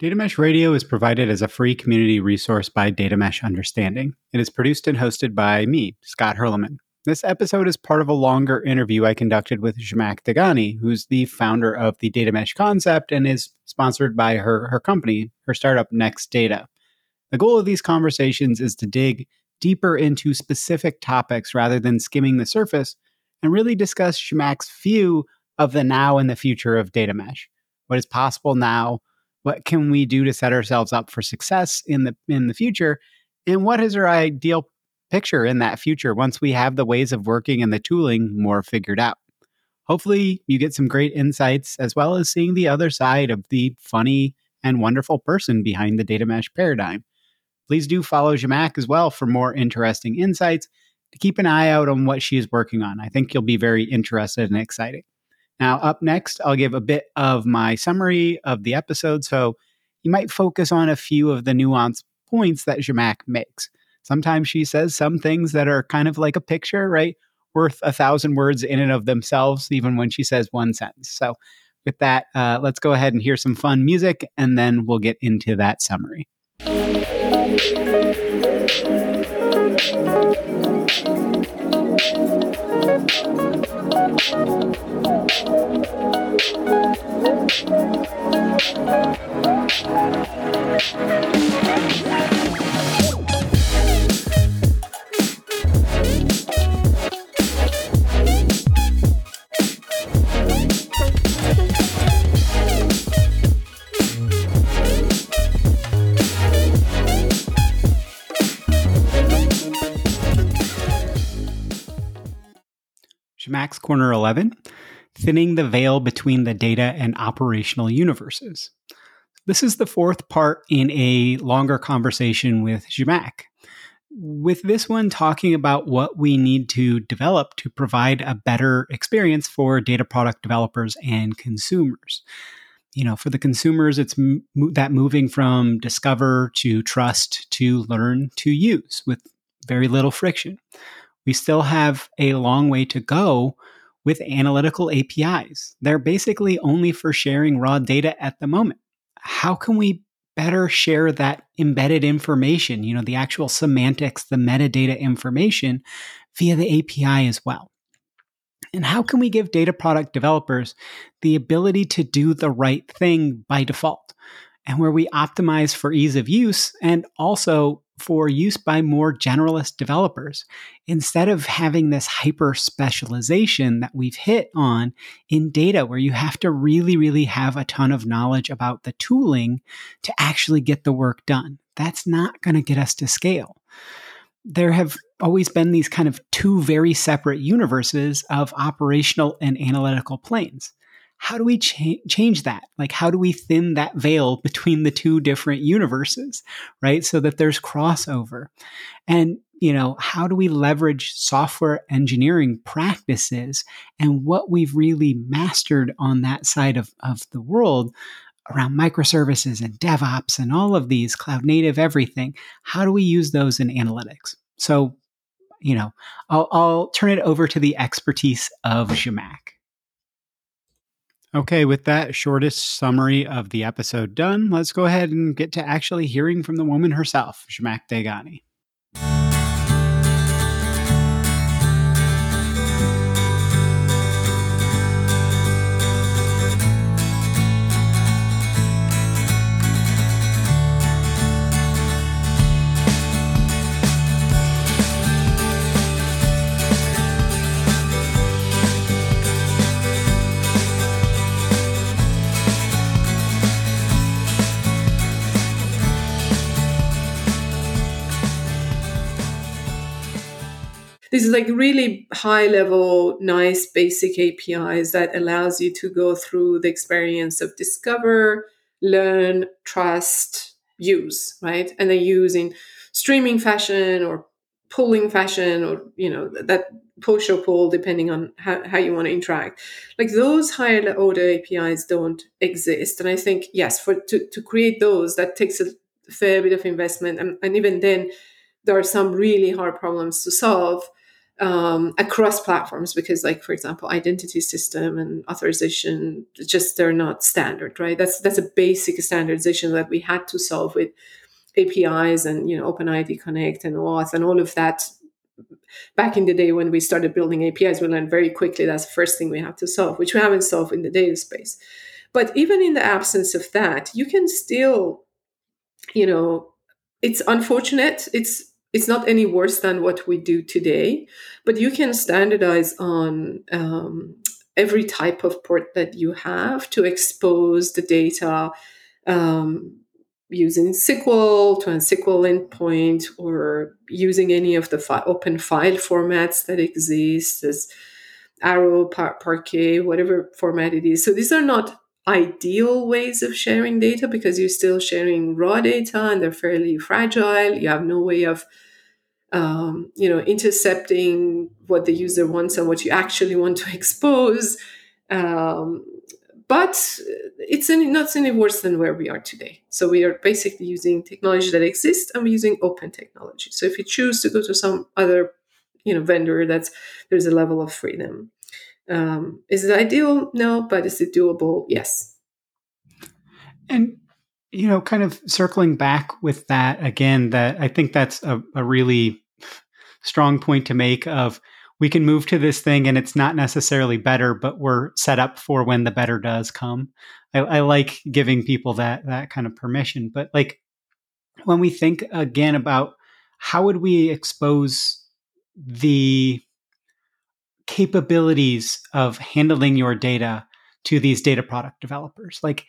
Data Mesh Radio is provided as a free community resource by Data Mesh Understanding. It is produced and hosted by me, Scott Hirleman. This episode is part of a longer interview I conducted with Zhamak Dehghani, who's the founder of the Data Mesh concept and is sponsored by her, her company, her startup Next Data. The goal of these conversations is to dig deeper into specific topics rather than skimming the surface and really discuss Zhamak's view of the now and the future of data mesh. What is possible now? What can we do to set ourselves up for success in the in the future? And what is our ideal picture in that future once we have the ways of working and the tooling more figured out? Hopefully, you get some great insights as well as seeing the other side of the funny and wonderful person behind the data mesh paradigm. Please do follow Zhamak as well for more interesting insights. To keep an eye out on what she is working on. I think you'll be very interested and excited. Now, up next, I'll give a bit of my summary of the episode. So you might focus on a few of the nuanced points that Zhamak makes. Sometimes she says some things that are kind of like a picture, right? Worth a thousand words in and of themselves, even when she says one sentence. So, with that, uh, let's go ahead and hear some fun music, and then we'll get into that summary. Thank Corner 11 Thinning the Veil Between the Data and Operational Universes. This is the fourth part in a longer conversation with Zhamak. With this one talking about what we need to develop to provide a better experience for data product developers and consumers. You know, for the consumers, it's that moving from discover to trust to learn to use with very little friction we still have a long way to go with analytical APIs. They're basically only for sharing raw data at the moment. How can we better share that embedded information, you know, the actual semantics, the metadata information via the API as well? And how can we give data product developers the ability to do the right thing by default? And where we optimize for ease of use and also for use by more generalist developers. Instead of having this hyper specialization that we've hit on in data where you have to really really have a ton of knowledge about the tooling to actually get the work done that's not going to get us to scale. There have always been these kind of two very separate universes of operational and analytical planes how do we cha- change that? Like, how do we thin that veil between the two different universes, right? So that there's crossover. And, you know, how do we leverage software engineering practices and what we've really mastered on that side of, of the world around microservices and DevOps and all of these cloud native everything? How do we use those in analytics? So, you know, I'll, I'll turn it over to the expertise of Zhamak. Okay, with that shortest summary of the episode done, let's go ahead and get to actually hearing from the woman herself, Zhamak Dehghani. This is like really high level nice basic apis that allows you to go through the experience of discover learn trust use right? And then use in streaming fashion or pulling fashion or you know that push or pull depending on how, how you want to interact. Like those higher order apis don't exist. And i think yes for to, to create those that takes a fair bit of investment. And, and even then there are some really hard problems to solve um, across platforms because like for example identity system and authorization just they're not standard right? That's that's a basic standardization that we had to solve with apis and you know openid connect and auth and all of that. Back in the day when we started building apis we learned very quickly that's the first thing we have to solve which we haven't solved in the data space. But even in the absence of that you can still you know it's unfortunate. It's it's not any worse than what we do today, but you can standardize on um, every type of port that you have to expose the data um, using SQL to a SQL endpoint or using any of the fi- open file formats that exist as Arrow, Par- Parquet, whatever format it is. So these are not ideal ways of sharing data because you're still sharing raw data and they're fairly fragile. You have no way of um, you know intercepting what the user wants and what you actually want to expose. Um, but it's any, not any worse than where we are today. So we are basically using technology that exists and we're using open technology. So if you choose to go to some other you know vendor, that's there's a level of freedom. Um, is it ideal? No, but is it doable? Yes. And you know, kind of circling back with that again, that I think that's a, a really strong point to make of we can move to this thing and it's not necessarily better, but we're set up for when the better does come. I, I like giving people that that kind of permission. But like when we think again about how would we expose the capabilities of handling your data to these data product developers like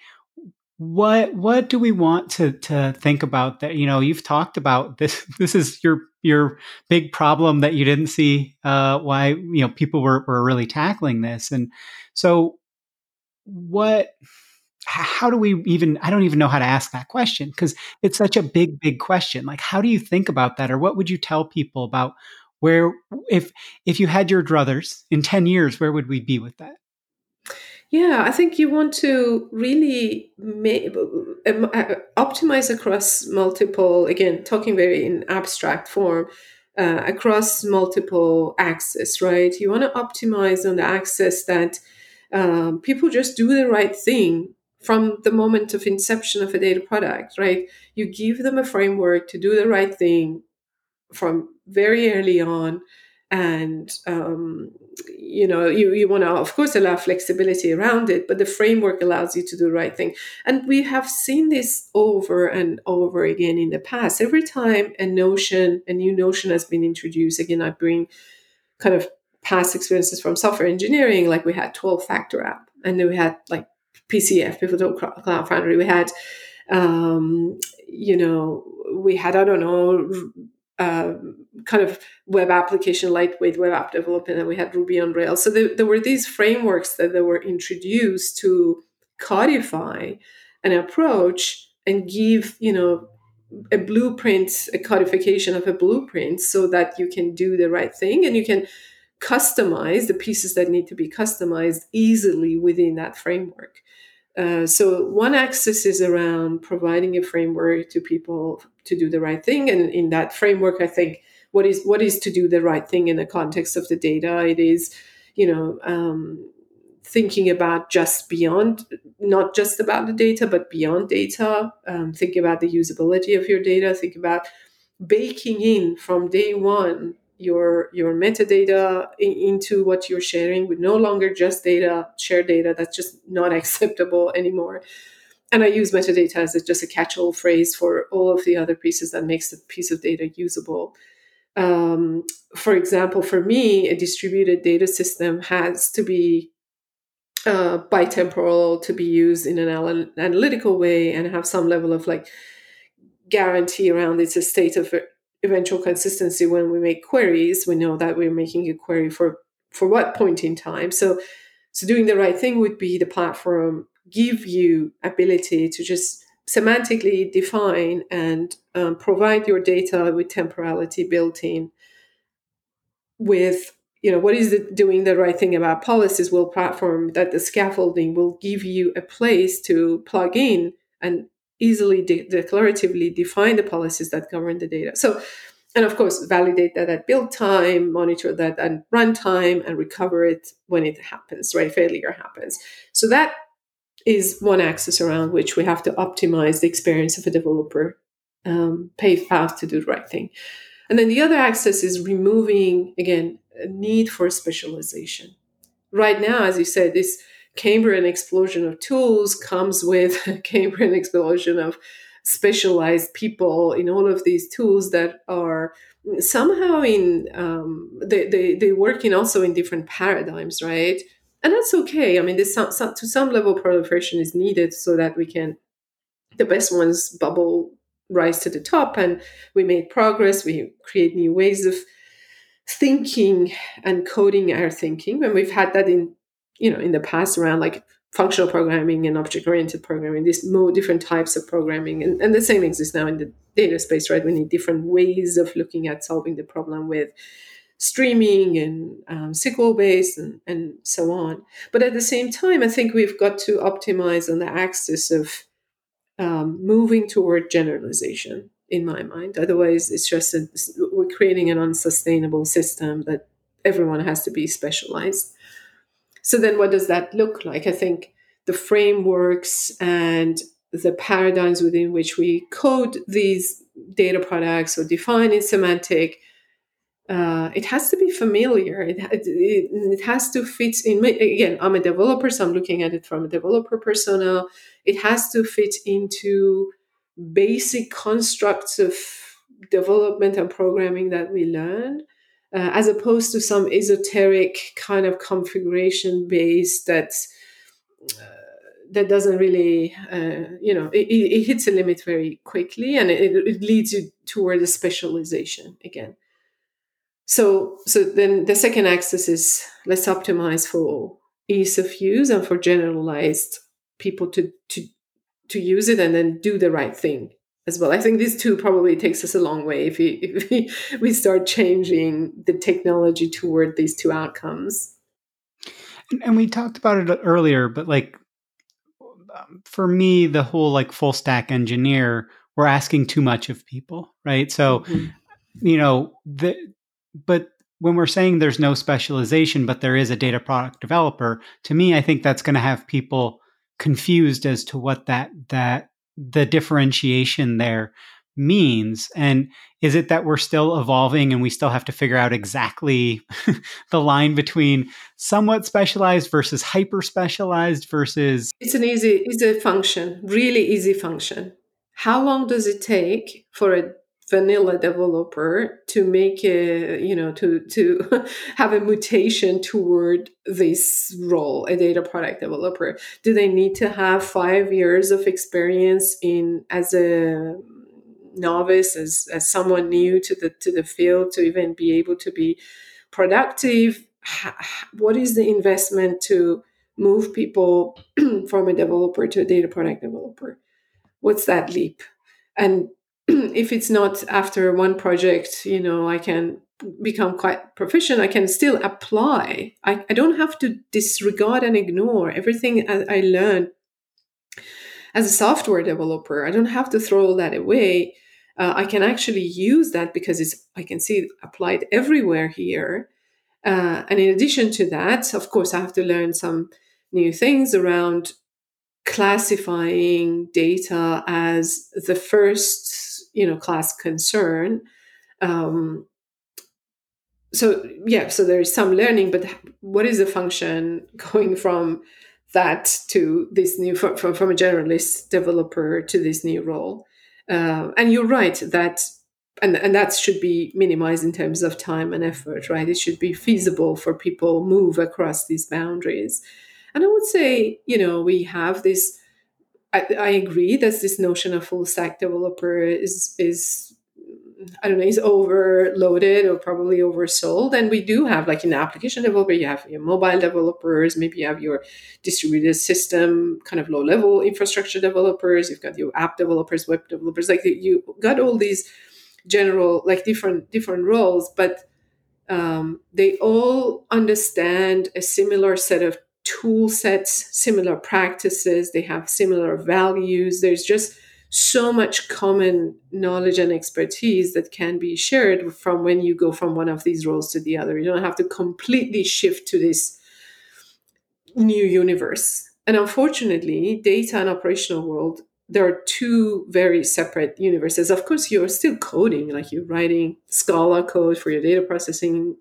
what what do we want to to think about that you know you've talked about this this is your your big problem that you didn't see uh why you know people were were really tackling this. And so what how do we even i don't even know how to ask that question because it's such a big big question. Like how do you think about that? Or what would you tell people about where if if you had your druthers in 10 years where would we be with that yeah i think you want to really um, uh, optimize across multiple again talking very in abstract form uh, across multiple axes, right? You want to optimize on the access that um, people just do the right thing from the moment of inception of a data product right? You give them a framework to do the right thing from very early on and um, you know you, you want to of course allow flexibility around it but the framework allows you to do the right thing. And we have seen this over and over again in the past. Every time a notion a new notion has been introduced again i bring kind of past experiences from software engineering like we had 12 factor app and then we had like pcf pivotal cloud foundry. We had um, you know we had i don't know um, kind of web application, lightweight web app development, and we had Ruby on Rails. So there, there were these frameworks that, that were introduced to codify an approach and give, you know, a blueprint, a codification of a blueprint so that you can do the right thing and you can customize the pieces that need to be customized easily within that framework. Uh, so one axis is around providing a framework to people to do the right thing, and in that framework, I think what is what is to do the right thing in the context of the data. It is, you know, um, thinking about just beyond, not just about the data, but beyond data. Um, think about the usability of your data. Think about baking in from day one your your metadata in, into what you're sharing with no longer just data share data that's just not acceptable anymore. And i use metadata as a, just a catch-all phrase for all of the other pieces that makes the piece of data usable. Um, for example for me a distributed data system has to be uh, bitemporal to be used in an al- analytical way and have some level of like guarantee around its state of eventual consistency when we make queries. We know that we're making a query for for what point in time. So so doing the right thing would be the platform give you ability to just semantically define and um, provide your data with temporality built in with you know what is it doing the right thing about policies? Will platform that the scaffolding will give you a place to plug in and easily de- declaratively define the policies that govern the data. So and of course, validate that at build time, monitor that at runtime, and recover it when it happens, right? Failure happens. So that is one axis around which we have to optimize the experience of a developer, um, pave path to do the right thing. And then the other axis is removing, again, a need for specialization. Right now, as you said, this Cambrian explosion of tools comes with a Cambrian explosion of specialized people in all of these tools that are somehow in um, they, they, they work in also in different paradigms right? And that's okay. I mean this some, some, to some level proliferation is needed so that we can the best ones bubble rise to the top and we make progress. We create new ways of thinking and coding our thinking. And we've had that in you know in the past around like functional programming and object oriented programming, these more different types of programming. And, and the same exists now in the data space, right? We need different ways of looking at solving the problem with streaming and um, SQL based and, and so on. But at the same time, I think we've got to optimize on the axis of um, moving toward generalization in my mind. Otherwise, it's just a, we're creating an unsustainable system that everyone has to be specialized. So then what does that look like? I think the frameworks and the paradigms within which we code these data products or define in semantic uh, it has to be familiar. It, it, it, has to fit in again i'm a developer so i'm looking at it from a developer persona. It has to fit into basic constructs of development and programming that we learn uh, as opposed to some esoteric kind of configuration base that uh, that doesn't really uh, you know it, it, hits a limit very quickly and it, it leads you toward a specialization again. So so then the second axis is let's optimize for ease of use and for generalized people to to to use it and then do the right thing as well. I think these two probably takes us a long way if we, if we, we start changing the technology toward these two outcomes. And, and we talked about it earlier, but like um, for me, the whole like full stack engineer, we're asking too much of people, right? So, mm-hmm. you know, the but when we're saying there's no specialization, but there is a data product developer, to me, I think that's going to have people confused as to what that that the differentiation there means? And is it that we're still evolving and we still have to figure out exactly the line between somewhat specialized versus hyper specialized versus it's an easy easy function really easy function. How long does it take for a vanilla developer to make a you know to to have a mutation toward this role a data product developer. Do they need to have five years of experience in as a novice as, as someone new to the to the field to even be able to be productive? What is the investment to move people from a developer to a data product developer? What's that leap? And if it's not after one project, you know, I can become quite proficient, I can still apply. I, I don't have to disregard and ignore everything I, I learned as a software developer. I don't have to throw all that away. Uh, I can actually use that because it's I can see it applied everywhere here. Uh, and in addition to that, of course, I have to learn some new things around classifying data as the first you know class concern um, so yeah so there is some learning but what is the function going from that to this new from, from, a generalist developer to this new role? Uh, and you're right that and, and that should be minimized in terms of time and effort right? It should be feasible for people move across these boundaries. And i would say you know we have this I, agree that this notion of full stack developer is is I don't know, is overloaded or probably oversold. And we do have, like in application developer, you have your mobile developers, maybe you have your distributed system, kind of low level infrastructure developers, you've got your app developers, web developers, like you got all these general, like different different roles, but um, they all understand a similar set of tool sets, similar practices, they have similar values. There's just so much common knowledge and expertise that can be shared from when you go from one of these roles to the other. You don't have to completely shift to this new universe. And unfortunately, data and operational world, there are two very separate universes. Of course, you're still coding, like you're writing Scala code for your data processing,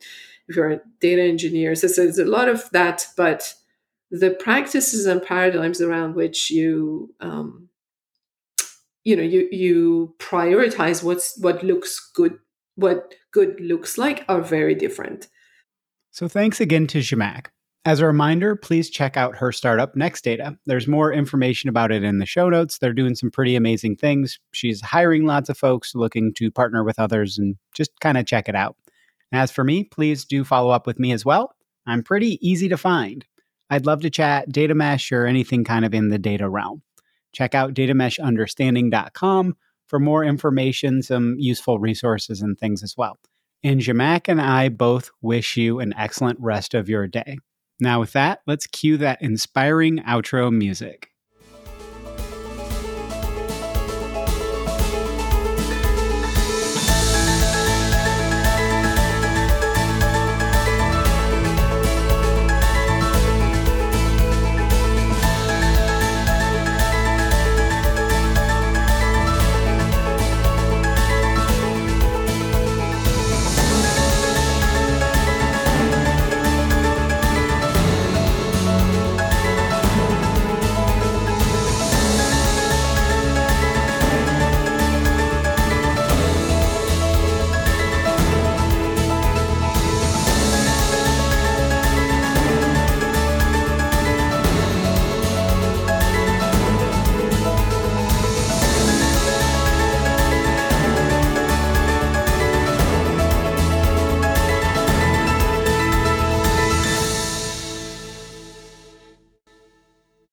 if you're a data engineer. So there's a lot of that, but the practices and paradigms around which you um, you know you you prioritize what's what looks good what good looks like are very different so thanks again to Zhamak. As a reminder, please check out her startup, next data There's more information about it in the show notes. They're doing some pretty amazing things. She's hiring lots of folks looking to partner with others and just kind of check it out. As for me, please do follow up with me as well. I'm pretty easy to find. I'd love to chat data mesh or anything kind of in the data realm. Check out datameshunderstanding.com for more information, some useful resources and things as well. And Zhamak and I both wish you an excellent rest of your day. Now, with that, let's cue that inspiring outro music.